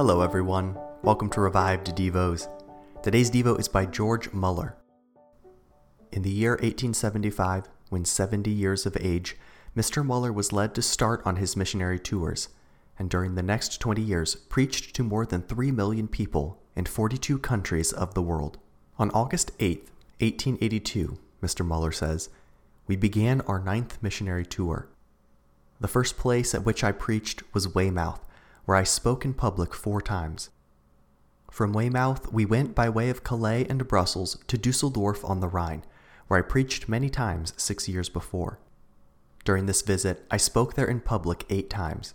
Hello, everyone. Welcome to Revived Devos. Today's Devo is by George Muller. In the year 1875, when 70 years of age, Mr. Muller was led to start on his missionary tours, and during the next 20 years preached to more than 3 million people in 42 countries of the world. On August 8, 1882, Mr. Muller says, we began our ninth missionary tour. The first place at which I preached was Weymouth, where I spoke in public four times. From Weymouth, we went by way of Calais and Brussels to Dusseldorf on the Rhine, where I preached many times six years before. During this visit, I spoke there in public eight times.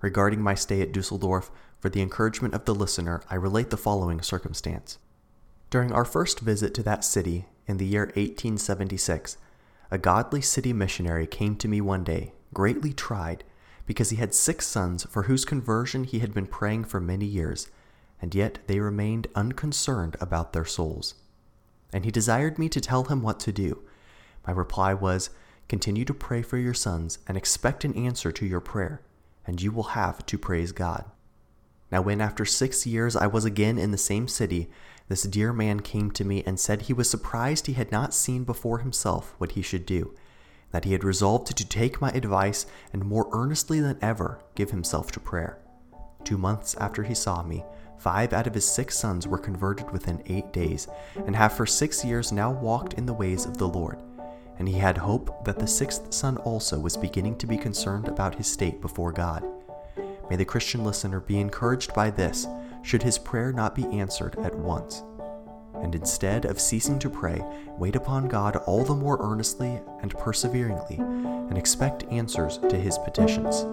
Regarding my stay at Dusseldorf, for the encouragement of the listener, I relate the following circumstance. During our first visit to that city in the year 1876, a godly city missionary came to me one day, greatly tried, because he had six sons for whose conversion he had been praying for many years, and yet they remained unconcerned about their souls. And he desired me to tell him what to do. My reply was, Continue to pray for your sons and expect an answer to your prayer, and you will have to praise God. Now, when after six years I was again in the same city, this dear man came to me and said he was surprised he had not seen before himself what he should do, that he had resolved to take my advice and more earnestly than ever give himself to prayer. Two months after he saw me, five out of his six sons were converted within eight days, and have for six years now walked in the ways of the Lord. And he had hope that the sixth son also was beginning to be concerned about his state before God. May the Christian listener be encouraged by this should his prayer not be answered at once and instead of ceasing to pray, wait upon God all the more earnestly and perseveringly, and expect answers to his petitions.